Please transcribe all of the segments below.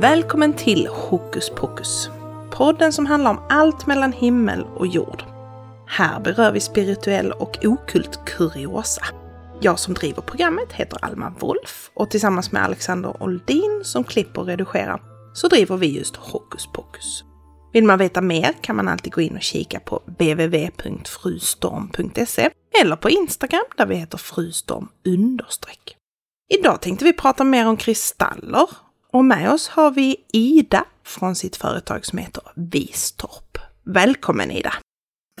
Välkommen till Hokus Pokus! Podden som handlar om allt mellan himmel och jord. Här berör vi spirituell och okult kuriosa. Jag som driver programmet heter Alma Wolf och tillsammans med Alexander Oldin som klipper och redigerar så driver vi just Hokus Pokus. Vill man veta mer kan man alltid gå in och kika på www.frustorm.se eller på Instagram där vi heter frustorm understreck. Idag tänkte vi prata mer om kristaller och med oss har vi Ida från sitt företag som heter Vistorp. Välkommen Ida!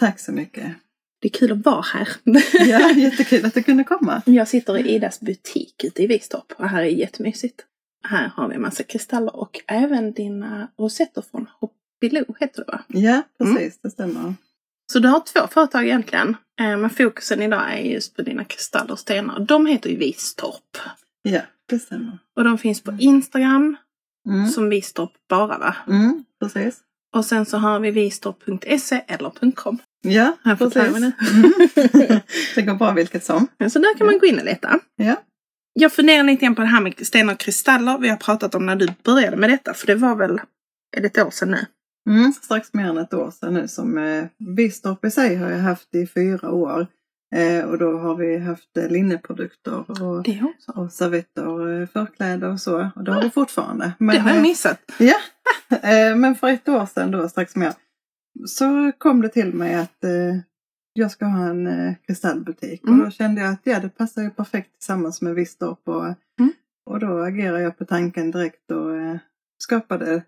Tack så mycket! Det är kul att vara här. Ja, jättekul att du kunde komma. Jag sitter i Idas butik ute i Vistorp och här är jättemysigt. Här har vi en massa kristaller och även dina rosetter från Hoppiloo heter det va? Ja, precis, mm. det stämmer. Så du har två företag egentligen. Eh, men fokusen idag är just på dina kristaller och stenar. De heter ju Vistorp. Ja, det stämmer. Och de finns på Instagram mm. som Vistorp bara va? Mm, precis. Och sen så har vi vistorp.se eller .com. Ja, här precis. Mm. det går bra vilket som. Så där kan man gå in och leta. Ja. Jag funderar lite grann på det här med stenar och kristaller. Vi har pratat om när du började med detta, för det var väl är det ett år sedan nu? Mm, strax mer än ett år sedan nu som eh, Vistorp i sig har jag haft i fyra år. Eh, och då har vi haft eh, linneprodukter och, och servetter, eh, förkläder och så. Och det har vi fortfarande. Men, det har jag missat. Ja, eh, men för ett år sedan då strax mer så kom det till mig att eh, jag ska ha en eh, kristallbutik. Mm. Och då kände jag att ja, det passar ju perfekt tillsammans med Vistorp. Och, mm. och då agerade jag på tanken direkt och eh, skapade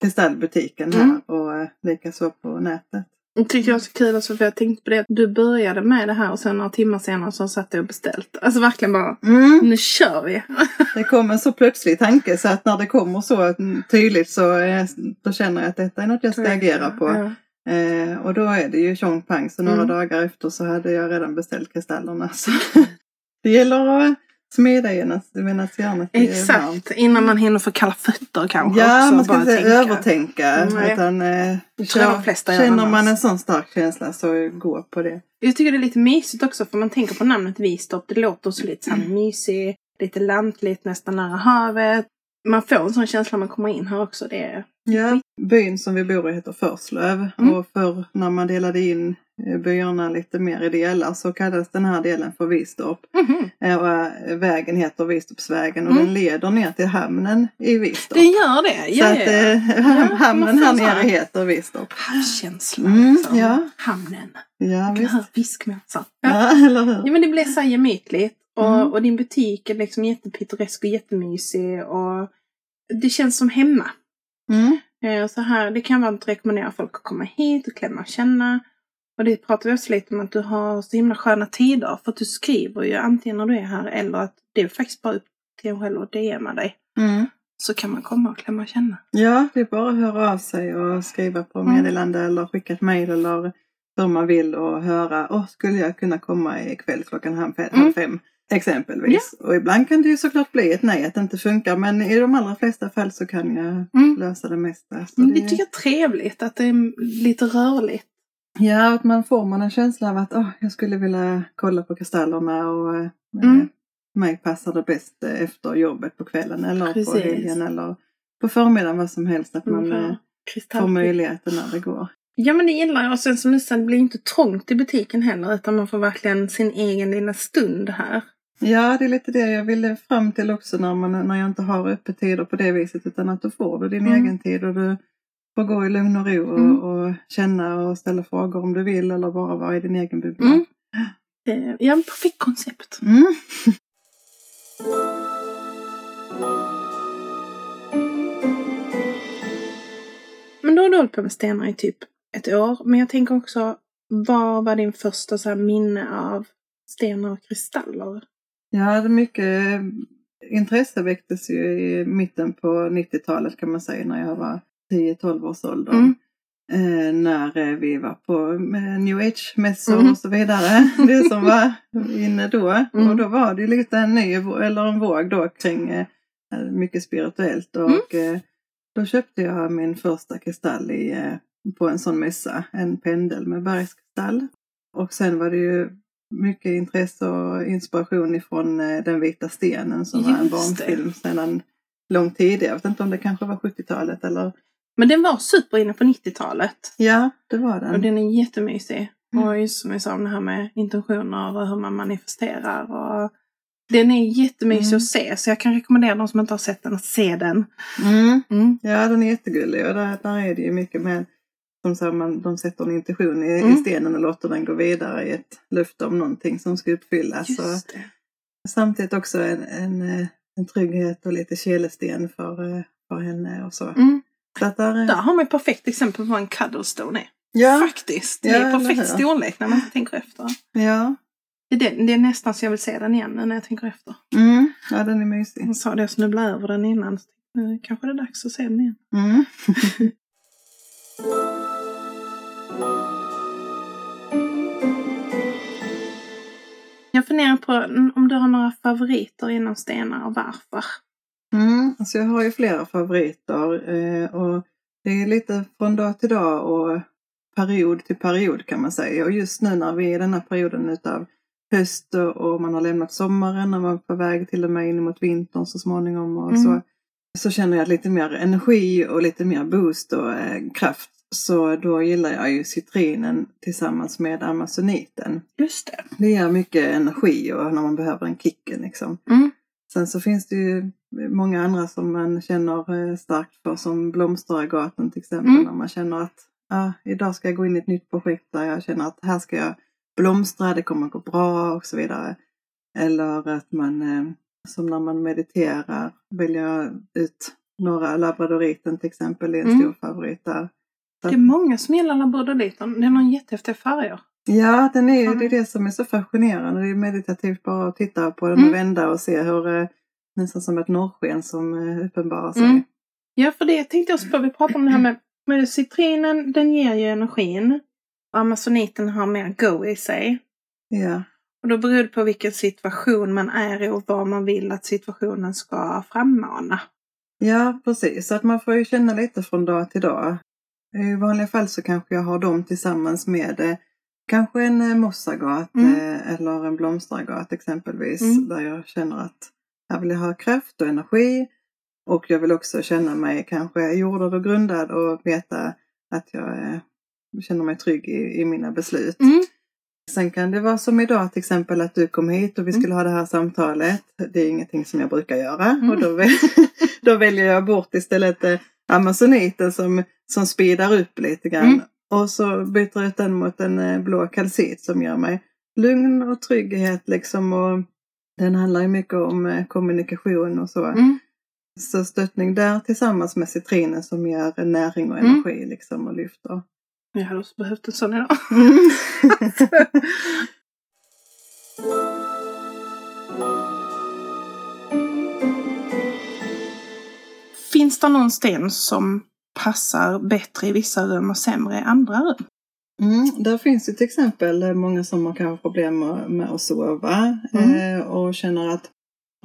kristallbutiken här mm. och eh, likaså på nätet. Det tycker jag är så kul också för jag tänkte på det. Du började med det här och sen några timmar senare så satt jag och beställt. Alltså verkligen bara, mm. nu kör vi! det kom en så plötslig tanke så att när det kommer så tydligt så eh, då känner jag att detta är något jag ska agera på. Ja. Eh, och då är det ju tjong pang så några mm. dagar efter så hade jag redan beställt kristallerna. Så det gäller att smida medan järnet är Exakt, varmt. innan man hinner få kalla fötter kanske Ja, också, man ska inte tänka. övertänka. Mm, utan, eh, kör, känner man en sån stark känsla så gå på det. Jag tycker det är lite mysigt också för man tänker på namnet Vistorp. Det låter så lite så här mysigt, lite lantligt, nästan nära havet. Man får en sån känsla när man kommer in här också. Det är Ja, byn som vi bor i heter Förslöv mm. och för när man delade in byarna lite mer i delar så kallades den här delen för Vistorp. Mm. Och eh, vägen heter Vistorpsvägen och mm. den leder ner till hamnen i Vistorp. Det gör det? Ja, så att ja, hamnen här nere heter Vistorp. Havskänsla mm, liksom. ja. Hamnen. Ja, visst. Fiskmåsar. Ja. ja, eller hur? Ja, men det blir så gemytligt. Och, mm. och din butik är liksom jättepittoresk och jättemysig och det känns som hemma. Mm. Eh, så här, det kan vara att rekommendera folk att komma hit och klämma och känna. Och det pratar vi också lite om att du har så himla sköna tider. För att du skriver ju antingen när du är här eller att det är faktiskt bara upp till en själv och DMa dig. Mm. Så kan man komma och klämma och känna. Ja, det är bara att höra av sig och skriva på mm. meddelande eller skicka ett mejl eller hur man vill och höra. Åh, skulle jag kunna komma ikväll klockan halv mm. fem? Exempelvis. Ja. Och ibland kan det ju såklart bli ett nej, att det inte funkar. Men i de allra flesta fall så kan jag mm. lösa det mesta. Så det, det tycker jag är trevligt, att det är lite rörligt. Ja, att man får man en känsla av att oh, jag skulle vilja kolla på kristallerna och eh, mm. mig passar det bäst efter jobbet på kvällen eller Precis. på helgen eller på förmiddagen, vad som helst. Att man mm. får möjligheten när det går. Ja men det gillar jag. Och sen som du sa, det blir inte trångt i butiken heller utan man får verkligen sin egen lilla stund här. Ja, det är lite det jag ville fram till också när, man, när jag inte har öppettider på det viset utan att du får du din mm. egen tid och du får gå i lugn och ro och, mm. och, känna och ställa frågor om du vill eller bara vara i din egen bubbla. Mm. Ja, perfekt koncept. Mm. Men då har du hållit på med stenar i typ ett år. Men jag tänker också, vad var din första så minne av stenar och kristaller? Ja, mycket intresse väcktes ju i mitten på 90-talet kan man säga när jag var 10-12 års ålder. Mm. Eh, när eh, vi var på new age-mässor mm. och så vidare. Det som var inne då. Mm. Och då var det lite en ny, eller en våg då kring eh, mycket spirituellt. Och mm. eh, då köpte jag min första kristall i eh, på en sån mässa, en pendel med bergskristall. Och sen var det ju mycket intresse och inspiration ifrån eh, Den vita stenen som var en Just barnfilm sedan långt tidigare. Jag vet inte om det kanske var 70-talet eller... Men den var super inne på 90-talet. Ja, det var den. Och den är jättemysig. Mm. Och just som jag sa om det här med intentioner och hur man manifesterar. Och den är jättemysig Mm. att se. Så jag kan rekommendera de som inte har sett den att se den. Mm. Mm. Ja, den är jättegullig och där, där är det ju mycket med som så här, man, de sätter en intention i, i Mm. stenen och låter den gå vidare i ett löfte om någonting som ska uppfyllas. Samtidigt också en, en, eh, en trygghet och lite kelesten för, eh, för henne och så. Där, är- Där har man ett perfekt exempel på vad en cuddlestone är. ja, Faktiskt. Det är perfekt storlek när man tänker efter. ja. Det är, det, är nästan så jag vill se den igen nu när jag tänker efter. Mm. ja, den är mysig. Jag sa det, jag snubblade över den innan. Nu kanske det är dags att se den igen. Mm. Jag funderar på om du har några favoriter inom stenar och varför. Mm, alltså jag har ju flera favoriter eh, och det är lite från dag till dag och period till period kan man säga. Och just nu när vi är i den här perioden utav höst och- man har lämnat sommaren och man är på väg till och med in mot vintern så småningom och Mm. så, så känner jag lite mer energi och lite mer boost och eh, kraft. Så då gillar jag ju citrinen tillsammans med amazoniten. Just det. Det ger mycket energi och när man behöver den kicken liksom. Mm. Sen så finns det ju många andra som man känner eh, starkt för som blomsteragaten till exempel. Mm. När man känner att ja, idag ska jag gå in i ett nytt projekt där jag känner att här ska jag blomstra, det kommer att gå bra och så vidare. Eller att man, eh, som när man mediterar, väljer ut några labradoriten till exempel, det är en Mm. stor favorit där. Så Det är många som gillar labradoriten. Den har jättehäftiga färger. Ja, den är, det är det som är så fascinerande. Det är meditativt bara att titta på den Mm. och vända och se hur eh, nästan som ett norrsken som eh, uppenbarar sig. Mm. Ja, för det tänkte jag också på. Vi pratade om det här med, med citrinen. Den ger ju energin. Och amazoniten har mer go i sig. Ja. Och då beror det på vilken situation man är i och vad man vill att situationen ska frammana. ja, precis. Så att man får ju känna lite från dag till dag. I vanliga fall så kanske jag har dem tillsammans med eh, kanske en eh, mossagat Mm. eh, eller en blomsteragat exempelvis. Mm. Där jag känner att här vill jag ha kraft och energi. Och jag vill också känna mig kanske jordad och grundad och veta att jag eh, känner mig trygg i, i mina beslut. Mm. Sen kan det vara som idag till exempel att du kom hit och vi Mm. skulle ha det här samtalet. Det är ingenting som jag brukar göra Mm. och då, då väljer jag bort istället amazoniten som, som speedar upp lite grann. Mm. Och så byter jag ut den mot en eh, blå kalcit som ger mig lugn och trygghet liksom. Och den handlar ju mycket om eh, kommunikation och så. Mm. Så stöttning där tillsammans med citrinen som ger näring och Mm. energi liksom och lyfter. Jag hade också behövt en sån idag. Finns det någon sten som passar bättre i vissa rum och sämre i andra rum? Mm, där finns ju till exempel många som har kanske problem med, att sova Mm. eh, och känner att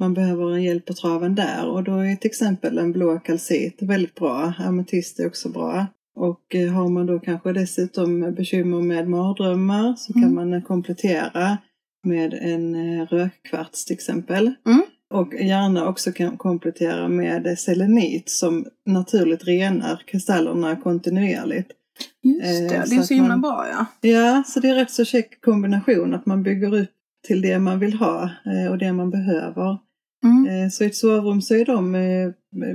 man behöver en hjälp på traven där. Och då är till exempel en blå kalcit väldigt bra. Ametist är också bra. Och eh, har man då kanske dessutom bekymmer med mardrömmar så kan Mm. man eh, komplettera med en eh, rökkvarts till exempel. Mm. Och gärna också kan komplettera med eh, selenit som naturligt renar kristallerna kontinuerligt. Just Eh, det, det så är så himla man- bra ja. Ja, så det är rätt så check kombination att man bygger upp till det man vill ha eh, och det man behöver. Mm. Eh, Så i ett sovrum så är de eh,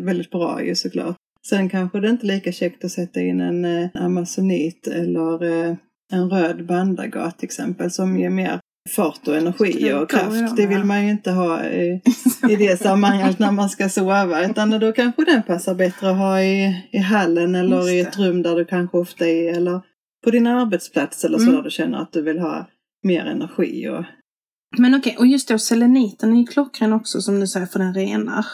väldigt bra ju såklart. Sen kanske det inte är lika käckt att sätta in en eh, amazonit eller eh, en röd bandagat till exempel som ger mer fart och energi och kraft. Det vill man ju inte ha i, i det sammanhanget när man ska sova. Utan då kanske den passar bättre att ha i, i hallen eller i ett rum där du kanske ofta är. Eller på din arbetsplats eller så Mm. där du känner att du vill ha mer energi. Och, Men okej, och just då seleniten är ju klockren också som du säger för den renar.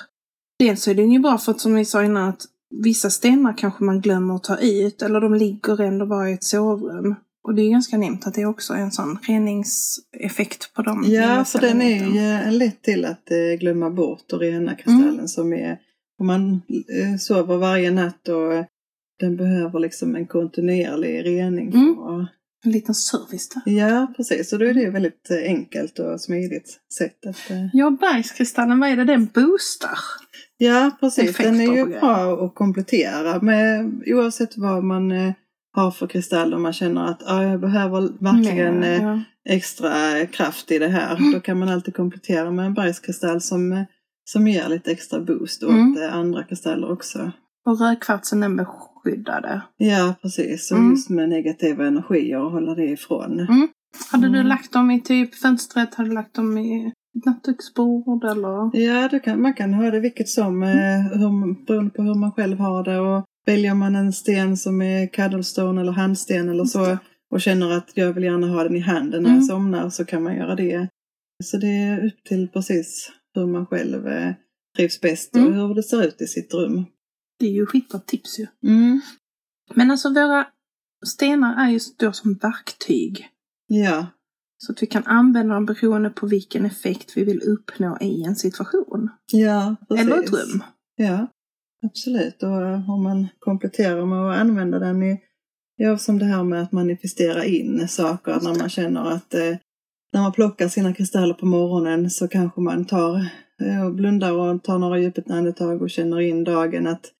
Dels så är den ju bra för att som vi sa innan att vissa stenar kanske man glömmer att ta ut eller de ligger ändå bara i ett sovrum. Och det är ganska nämnt att det också är en sån reningseffekt på dem. ja, för den är ju eh, lätt till att eh, glömma bort och rena kristallen Mm. som är om man eh, sover varje natt och den behöver liksom en kontinuerlig rening. Mm. En liten service där. Ja, precis. Och då är det väldigt eh, enkelt och smidigt sätt att... eh, Ja, bergskristallen, vad är det den boostar? Ja, precis. Den är ju bra att komplettera med oavsett vad man eh, har för kristall och man känner att ah, jag behöver verkligen Mer, eh, ja. extra kraft i det här. Mm. Då kan man alltid komplettera med en bergskristall som, eh, som ger lite extra boost åt Mm. eh, andra kristaller också. Och rödkvartsen den beskyddade. Ja, precis. Och Mm. just med negativa energier och hålla det ifrån. Mm. Hade du Mm. lagt dem i typ fönstret? Hade du lagt dem i nattduksbord eller? Ja, kan, man kan ha det vilket som, eh, hur, beroende på hur man själv har det. Och väljer man en sten som är cuddlestone eller handsten eller så och känner att jag vill gärna ha den i handen när Mm. jag somnar så kan man göra det. Så det är upp till precis hur man själv eh, trivs bäst och Mm. hur det ser ut i sitt rum. Det är ju skitbra tips ju. Mm. Men alltså våra stenar är ju då som verktyg. Ja, Så att vi kan använda dem beroende på vilken effekt vi vill uppnå i en situation. ja precis. Eller ett rum. Ja, absolut. Och eh, om man kompletterar med att använda den i, ja, som det här med att manifestera in saker, när man känner att eh, när man plockar sina kristaller på morgonen så kanske man tar eh, och blundar och tar några djupet andetag och känner in dagen att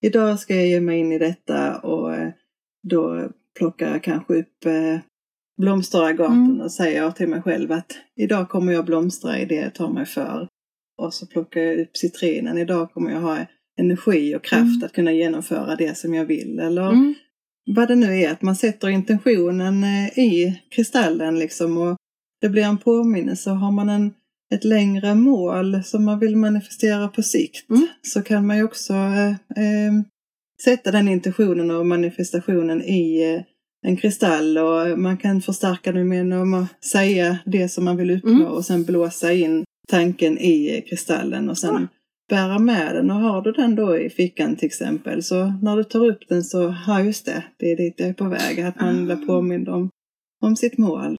idag ska jag ge mig in i detta och eh, då plockar jag kanske upp eh, blomsteragaten Mm. och säger till mig själv att idag kommer jag blomstra i det jag tar mig för. Och så plockar jag upp citrinen. Idag kommer jag ha energi och kraft Mm. att kunna genomföra det som jag vill. Eller Mm. vad det nu är, att man sätter intentionen eh, i kristallen liksom och det blir en påminnelse. Har man en, ett längre mål som man vill manifestera på sikt Mm. så kan man ju också eh, eh, sätta den intentionen och manifestationen i eh, en kristall och man kan förstärka det genom att säga det som man vill uppnå Mm. och sen blåsa in tanken i kristallen och sen Ja. Bära med den. Och har du den då i fickan till exempel så när du tar upp den så, ja just det, det är dit jag är på väg. Att man Ah. blir påmind om, om sitt mål.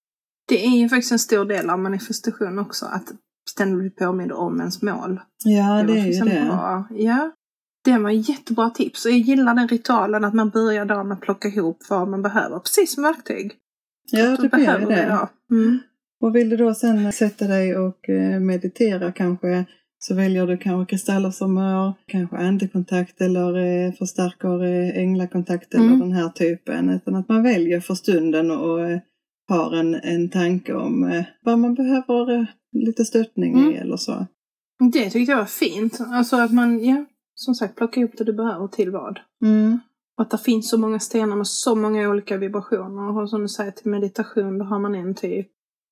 Det är ju faktiskt en stor del av manifestation också, att ständigt bli påmind om ens mål. Ja, det, var är ju det. Bra, ja. Det var jättebra tips. Och jag gillar den ritualen att man börjar dagen med att plocka ihop vad man behöver. Precis som verktyg. Ja, det blir behöver det. idag. Mm. Och vill du då sen sätta dig och eh, meditera kanske så väljer du kanske kristaller som har kanske andikontakt eller eh, förstärker eh, änglakontakt eller Mm. den här typen. Utan att man väljer för stunden och eh, har en, en tanke om vad man behöver eh, lite stöttning i Mm. eller så. Det tyckte jag var fint. Alltså att man, ja, som sagt, plocka ihop det du behöver till vad. Mm. Och att det finns så många stenar med så många olika vibrationer. Och som du säger, till meditation, då har man en typ.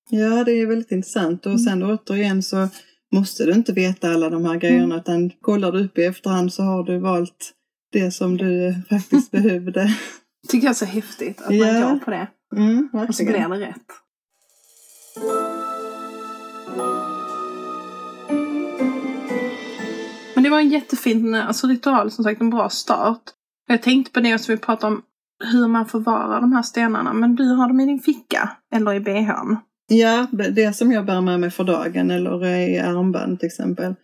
Ja, det är väldigt intressant. Och Mm. sen återigen så måste du inte veta alla de här grejerna Mm. utan kollar du upp i efterhand så har du valt det som du faktiskt behövde. Tycker jag är så häftigt att Ja. man går på det. Mm, Och så blir det rätt. Men det var en jättefin alltså, ritual, som sagt en bra start. Jag tänkte på det som vi pratade om, hur man förvarar de här stenarna. Men du har dem i din ficka, eller i bhn. Ja, det som jag bär med mig för dagen eller i armband till exempel.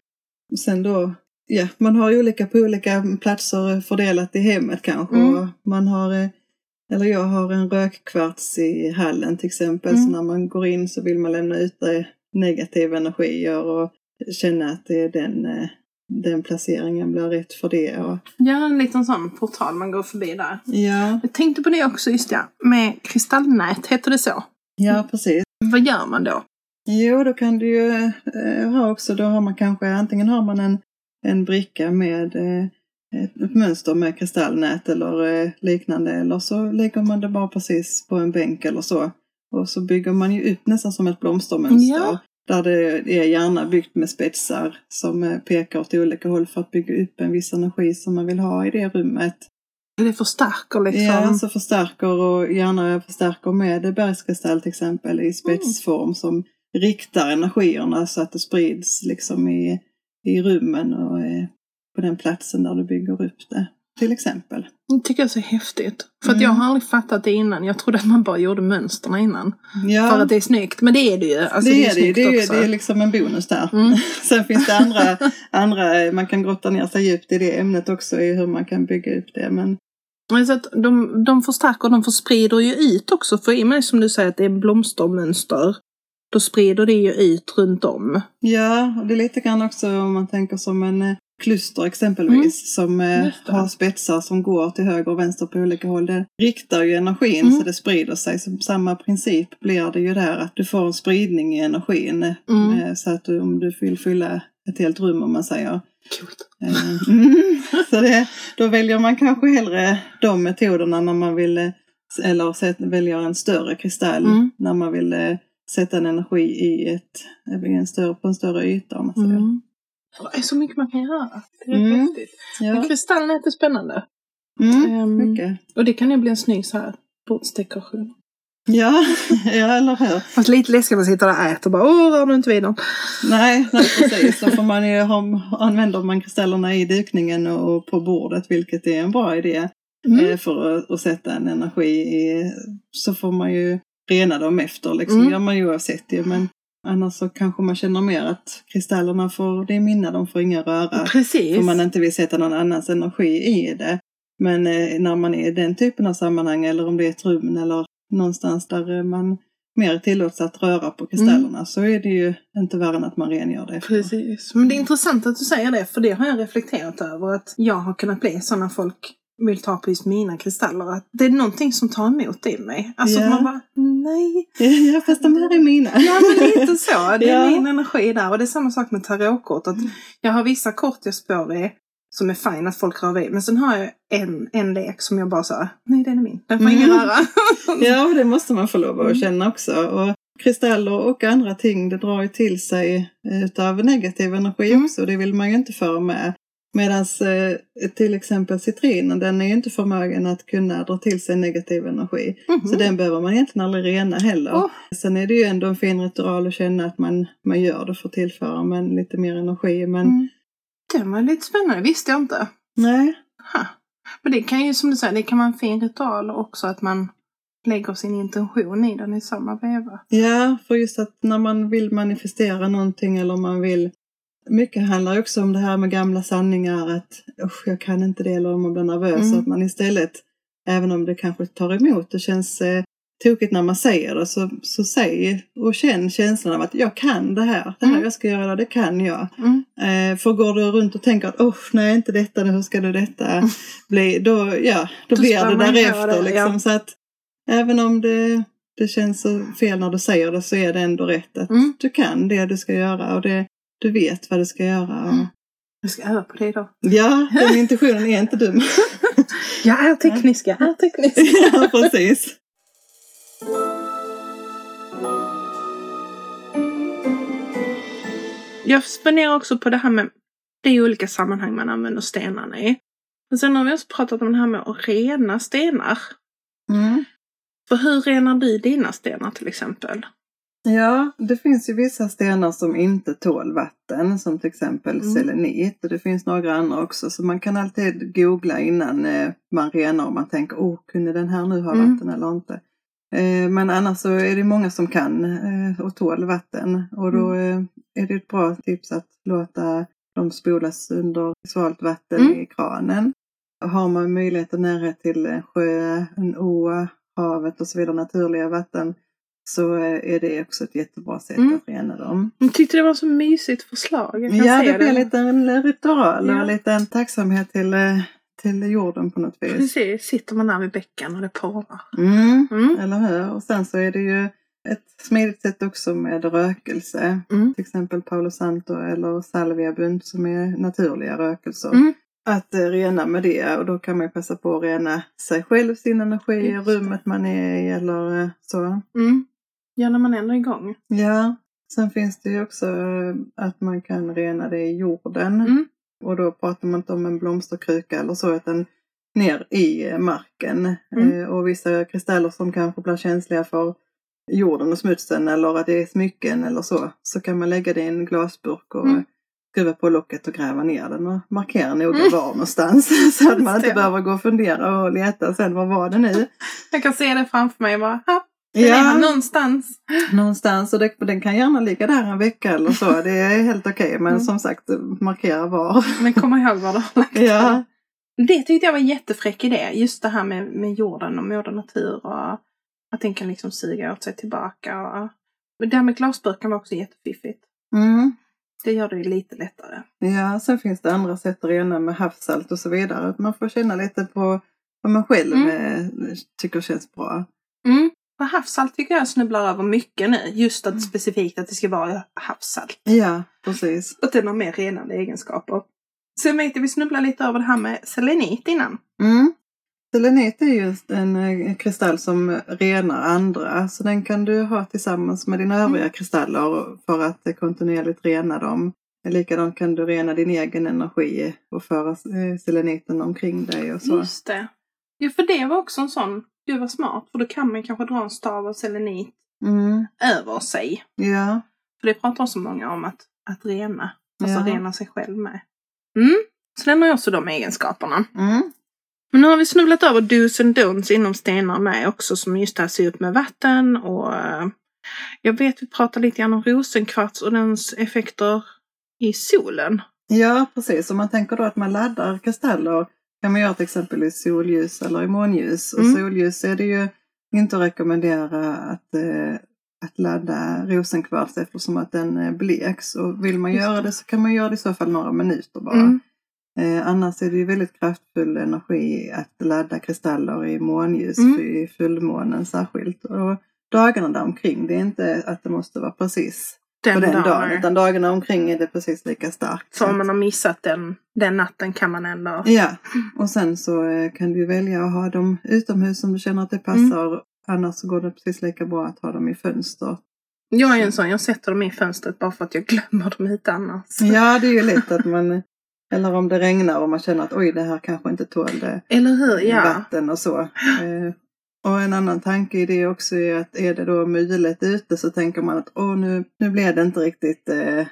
Sen då, ja, man har ju olika på olika platser fördelat i hemmet kanske. Mm. Man har, eh, eller jag har en rökkvarts i hallen till exempel. Mm. Så när man går in så vill man lämna ut det negativa energier och känna att det är den, eh, den placeringen blir rätt för det. Och, Ja, en liten sån portal man går förbi där. ja, Jag tänkte på det också, just ja, med kristallnät, heter det så? ja, precis. Vad gör man då? Jo, då kan du ju eh, ha också, då har man kanske, antingen har man en, en bricka med eh, ett, mönster med kristallnät eller eh, liknande, eller så lägger man det bara precis på en bänk eller så. Och så bygger man ju upp nästan som ett blomstermönster. Ja. Där det är gärna byggt med spetsar som eh, pekar åt olika håll för att bygga upp en viss energi som man vill ha i det rummet. Det förstärker liksom. Ja, alltså förstärker och gärna förstärker med bergskristall till exempel Mm. i spetsform som riktar energierna så att det sprids liksom i, i rummen och eh, på den platsen där du bygger upp det. Till exempel. Det tycker jag är så häftigt. För att Mm. jag har aldrig fattat det innan. Jag trodde att man bara gjorde mönsterna innan. Ja, För att det är snyggt. Men det är det ju. Alltså, det, är det, snyggt det, är, det är liksom en bonus där. Mm. Sen finns det andra, andra, man kan grotta ner sig djupt i det ämnet också i hur man kan bygga upp det. Men Men så att de, de förstärker och de försprider ju ut också. För i och med som du säger att det är blomstermönster. Då sprider det ju ut runt om. Ja, och det är lite grann också om man tänker som en eh, kluster exempelvis som eh, har spetsar som går till höger och vänster på olika håll. Det riktar ju energin Mm. så det sprider sig. Så samma princip blir det ju där att du får en spridning i energin. eh, Mm. eh, Så att du, om du vill fylla ett helt rum om man säger. Eh, mm. Så det, då väljer man kanske hellre de metoderna när man vill, eh, eller väljer en större kristall Mm. när man vill eh, sätta en energi i ett, en större, på en större yta om man säger. Det är så mycket man kan göra. Det är Mm. häftigt. Men Ja, kristallen är jättespännande. mm, mycket. Och det kan ju bli en snygg så här bordsdekoration. Ja, ja, eller hur? Fast lite läskigt att sitta där och äta och bara åh, rör du inte vid den? Nej, nej precis. Då får man ju ha, använder man kristallerna i dukningen och på bordet, vilket är en bra idé. Mm. eh, för att, att sätta en energi i, så får man ju rena dem efter. Liksom. Mm. gör man ju oavsett ju. Men annars så kanske man känner mer att kristallerna får, det är mina, de får inga röra. Precis. För man inte vill sätta någon annans energi i det. Men eh, när man är i den typen av sammanhang eller om det är ett rum eller någonstans där eh, man mer tillåts att röra på kristallerna så är det ju inte värre än att man rengör det. efter. Precis. Men det är intressant att du säger det, för det har jag reflekterat över. Att jag har kunnat bli så när folk vill ta på just mina kristaller. Att det är någonting som tar emot i mig. Alltså att man bara, nej. Ja, fast de här är mina. Ja men lite så. Det är Ja. min energi där. Och det är samma sak med tarotkort. Att jag har vissa kort jag spår i som är fine att folk rör vid. Men sen har jag en, en lek som jag bara sa, nej den är min. Den får ingen Mm. röra. Ja, och det måste man få lov att Mm. känna också. Och kristaller och andra ting, det drar ju till sig utav negativ energi Mm. också. Det vill man ju inte föra med. Medan eh, till exempel citrinen, den är ju inte förmögen att kunna dra till sig negativ energi. Mhm. Så den behöver man egentligen aldrig rena heller. Åh. Sen är det ju ändå en fin ritual att känna att man, man gör det för att tillföra men lite mer energi. Men Mm. Den var lite spännande, visste jag inte. nej, Ha. Men det kan ju som du säger, det kan vara en fin ritual också att man lägger sin intention i den i samma veva. Ja, för just att när man vill manifestera någonting eller man vill mycket handlar också om det här med gamla sanningar att usch, jag kan inte det eller om man blir nervös. Mm. Att man istället, även om det kanske tar emot, det känns eh, tokigt när man säger det, så, så säg och känn känslan av att jag kan det här. Det här Mm. jag ska göra, det kan jag. Mm. Eh, för går du runt och tänker att usch, nej inte detta, hur ska det detta bli? Då, ja, då, Då blir det därefter. det, liksom, ja. Så att även om det, det känns så fel när du säger det så är det ändå rätt att Mm. du kan det du ska göra och det, du vet vad du ska göra. Mm. Jag ska öva på det idag. ja, den intentionen är inte dum. Jag är teknisk, jag är teknisk. ja, precis. Jag funderar också på det här med, det är olika sammanhang man använder stenarna i. Men sen har vi också pratat om det här med att rena stenar. Mm. För hur renar du dina stenar till exempel? Ja, det finns ju vissa stenar som inte tål vatten, som till exempel Mm. selenit. Och det finns några andra också, så man kan alltid googla innan eh, man renar om man tänker, åh, kunde den här nu ha Mm. vatten eller inte? Eh, men annars så är det många som kan eh, och tål vatten. Och då Mm. är det ett bra tips att låta dem spolas under svalt vatten Mm. i kranen. Har man möjlighet och närhet till en sjö, en å, havet och så vidare, naturliga vatten, så eh, är det också ett jättebra sätt Mm. att rena dem. Jag tyckte det var så mysigt förslag. Ja, det blir en ritual och Ja. en liten tacksamhet till, eh, till jorden på något vis. Precis, sitter man där vid bäcken och det porlar. Mm, Mm. eller hur? Och sen så är det ju ett smidigt sätt också med rökelse. Mm. Till exempel Palo Santo eller salviabunt som är naturliga rökelser. Mm. Att eh, rena med det och då kan man ju passa på att rena sig själv, sin energi, rummet man är i eller så. Mm. Ja, när man ändå är igång. Ja, sen finns det ju också eh, att man kan rena det i jorden. Mm. Och då pratar man inte om en blomsterkruka eller så utan ner i eh, marken. Mm. Eh, och vissa kristaller som kanske blir känsliga för jorden och smutsen eller att det är smycken eller så. Så kan man lägga det i en glasburk och Mm. skruva på locket och gräva ner den och markera noga Mm. var någonstans. så att man inte behöver gå och fundera och leta sen var var det nu. Jag kan se det framför mig bara, ha, den är här någonstans. Någonstans och det, den kan gärna ligga där en vecka eller så. Det är helt okej. Men Mm. som sagt, markera var. Men kom ihåg var du har lagt den. ja. Det tyckte jag var en jättefräck idé. Just det här med, med jorden och moder natur och att den kan liksom suga åt sig tillbaka. Och, men det här med glasburken var också jättefiffigt. Mm. Det gör det ju lite lättare. Ja, sen finns det andra sätt att rena med havssalt och så vidare. Att man får känna lite på vad man själv Mm. eh, tycker känns bra. Mm. Och havssalt tycker jag snubblar över mycket nu. Just att Mm. specifikt att det ska vara havssalt. Ja, precis. Att den har mer renande egenskaper. Sen vet jag vi snubblar lite över det här med selenit innan. Mm. Selenit är just en eh, kristall som renar andra. Så den kan du ha tillsammans med dina övriga kristaller för att kontinuerligt rena dem. Likadant kan du rena din egen energi och föra eh, seleniten omkring dig och så. Just det. Ja, för det var också en sån, gud vad smart, för då kan man kanske dra en stav av selenit Mm. över sig. Ja, För det pratar så många om att, att rena, alltså Ja. rena sig själv med. Mm. Så den har ju också de egenskaperna. mm. Men nu har vi snubblat över dos and don'ts inom stenar med också som just det här ser upp med vatten och eh, jag vet vi pratar lite grann om rosenkvarts och dens effekter i solen. ja precis. Om man tänker då att man laddar kristaller kan man göra till exempel i solljus eller i månljus. Och Mm. solljus är det ju inte att rekommendera att, eh, att ladda rosenkvarts eftersom att den eh, bleks. Och vill man Just göra det. så kan man göra det i så fall några minuter bara. Mm. Eh, annars är det ju väldigt kraftfull energi att ladda kristaller i månljus, Mm. i fullmånen särskilt. Och dagarna där omkring, det är inte att det måste vara precis Den, den dagen. dagen, utan dagarna omkring är det precis lika starkt. Så om man har missat den, den natten kan man ändå... Ja, och sen så eh, kan du välja att ha dem utomhus om du känner att det Mm. passar. Annars så går det precis lika bra att ha dem i fönster. Jag är en sån, jag sätter dem i fönstret bara för att jag glömmer dem ute annars. Ja, det är ju lätt att man, eller om det regnar och man känner att oj, det här kanske inte tål det. Eller hur? Ja. vatten och så. Och en annan tanke i det också är att är det då mulet ute så tänker man att åh nu, nu blev det inte riktigt eh,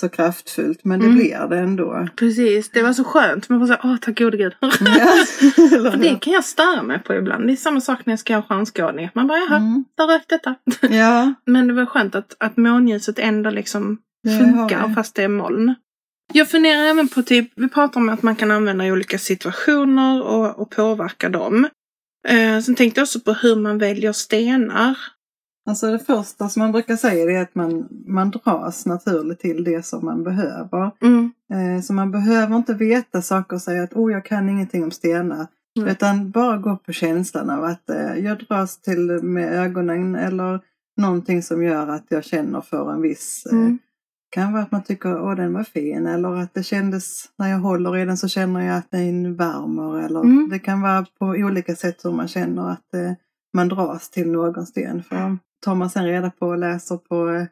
så kraftfullt men det Mm. blir det ändå. Precis, det var så skönt. Man bara såhär, åh tack gode gud. Ja, För det kan jag störa mig på ibland. Det är samma sak när jag ska ha stjärnskådning. Man bara, jaha, Mm. där rök detta. Ja, Men det var skönt att, att månljuset ändå liksom funkar fast det är moln. Jag funderar även på typ, vi pratar om att man kan använda i olika situationer och, och påverka dem. Eh, sen tänkte jag också på hur man väljer stenar. Alltså det första som man brukar säga är att man, man dras naturligt till det som man behöver. Mm. Eh, så man behöver inte veta saker och säga att oh, jag kan ingenting om stenar. Nej. Utan bara gå på känslan av att eh, jag dras till med ögonen eller någonting som gör att jag känner för en viss. Eh, Mm. Kan vara att man tycker att den var fin eller att det kändes när jag håller i den så känner jag att den värmer. Eller Mm. Det kan vara på olika sätt hur man känner att eh, man dras till någon sten. För tar man sen reda på och läser på eh,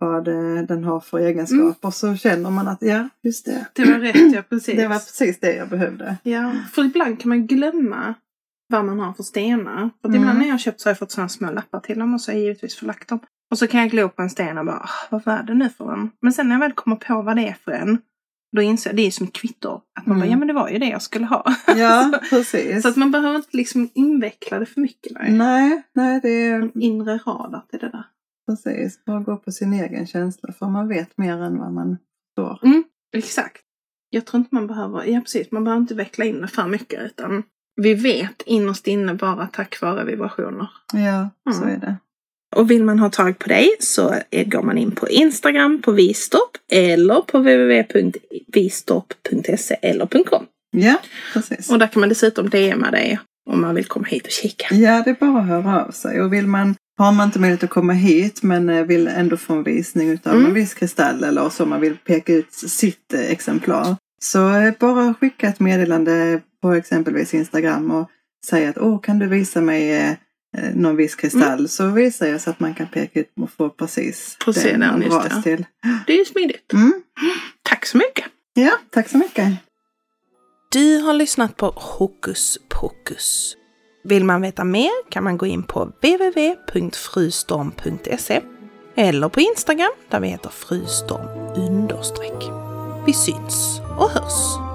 vad eh, den har för egenskaper så känner man att ja, just det. Det var rätt, ja precis. Det var precis det jag behövde. Ja, för ibland kan man glömma vad man har för stenar. För Mm. ibland när jag har köpt så har jag fått sådana små lappar till dem och så har jag givetvis förlagt dem. Och så kan jag glo på en sten och bara, "Ah, vad var det nu för en? Men sen när jag väl kommer på vad det är för en, då inser jag, det är som ett kvitto. Att man Mm. bara, ja men det var ju det jag skulle ha. Ja, så, precis. så att man behöver inte liksom inveckla det för mycket. Nej. Nej, nej det är En inre radar till det där. precis. Bara gå på sin egen känsla för man vet mer än vad man förstår. Exakt. Jag tror inte man behöver, ja precis, man behöver inte veckla in det för mycket utan vi vet innerst inne bara tack vare vibrationer. Ja, så Mm. är det. Och vill man ha tag på dig så går man in på Instagram på Vistorp eller på www.vistorp.se eller .com. Ja, precis. Och där kan man dessutom DMa dig om man vill komma hit och kika. Ja, det är bara att höra av sig. Och vill man, har man inte möjlighet att komma hit men eh, vill ändå få en visning utav Mm. en viss kristall eller så man vill peka ut sitt eh, exemplar. Så bara skicka ett meddelande på exempelvis Instagram och säga att åh, kan du visa mig eh, eh, någon viss kristall så visar jag så att man kan peka ut och få precis, Precis, den man dras det. till. Det är ju smidigt. Mm. Tack så mycket! Ja, tack så mycket. Du har lyssnat på Hokus Pokus. Vill man veta mer kan man gå in på www.frustorm.se eller på Instagram där vi heter frustorm. Vi syns och hörs!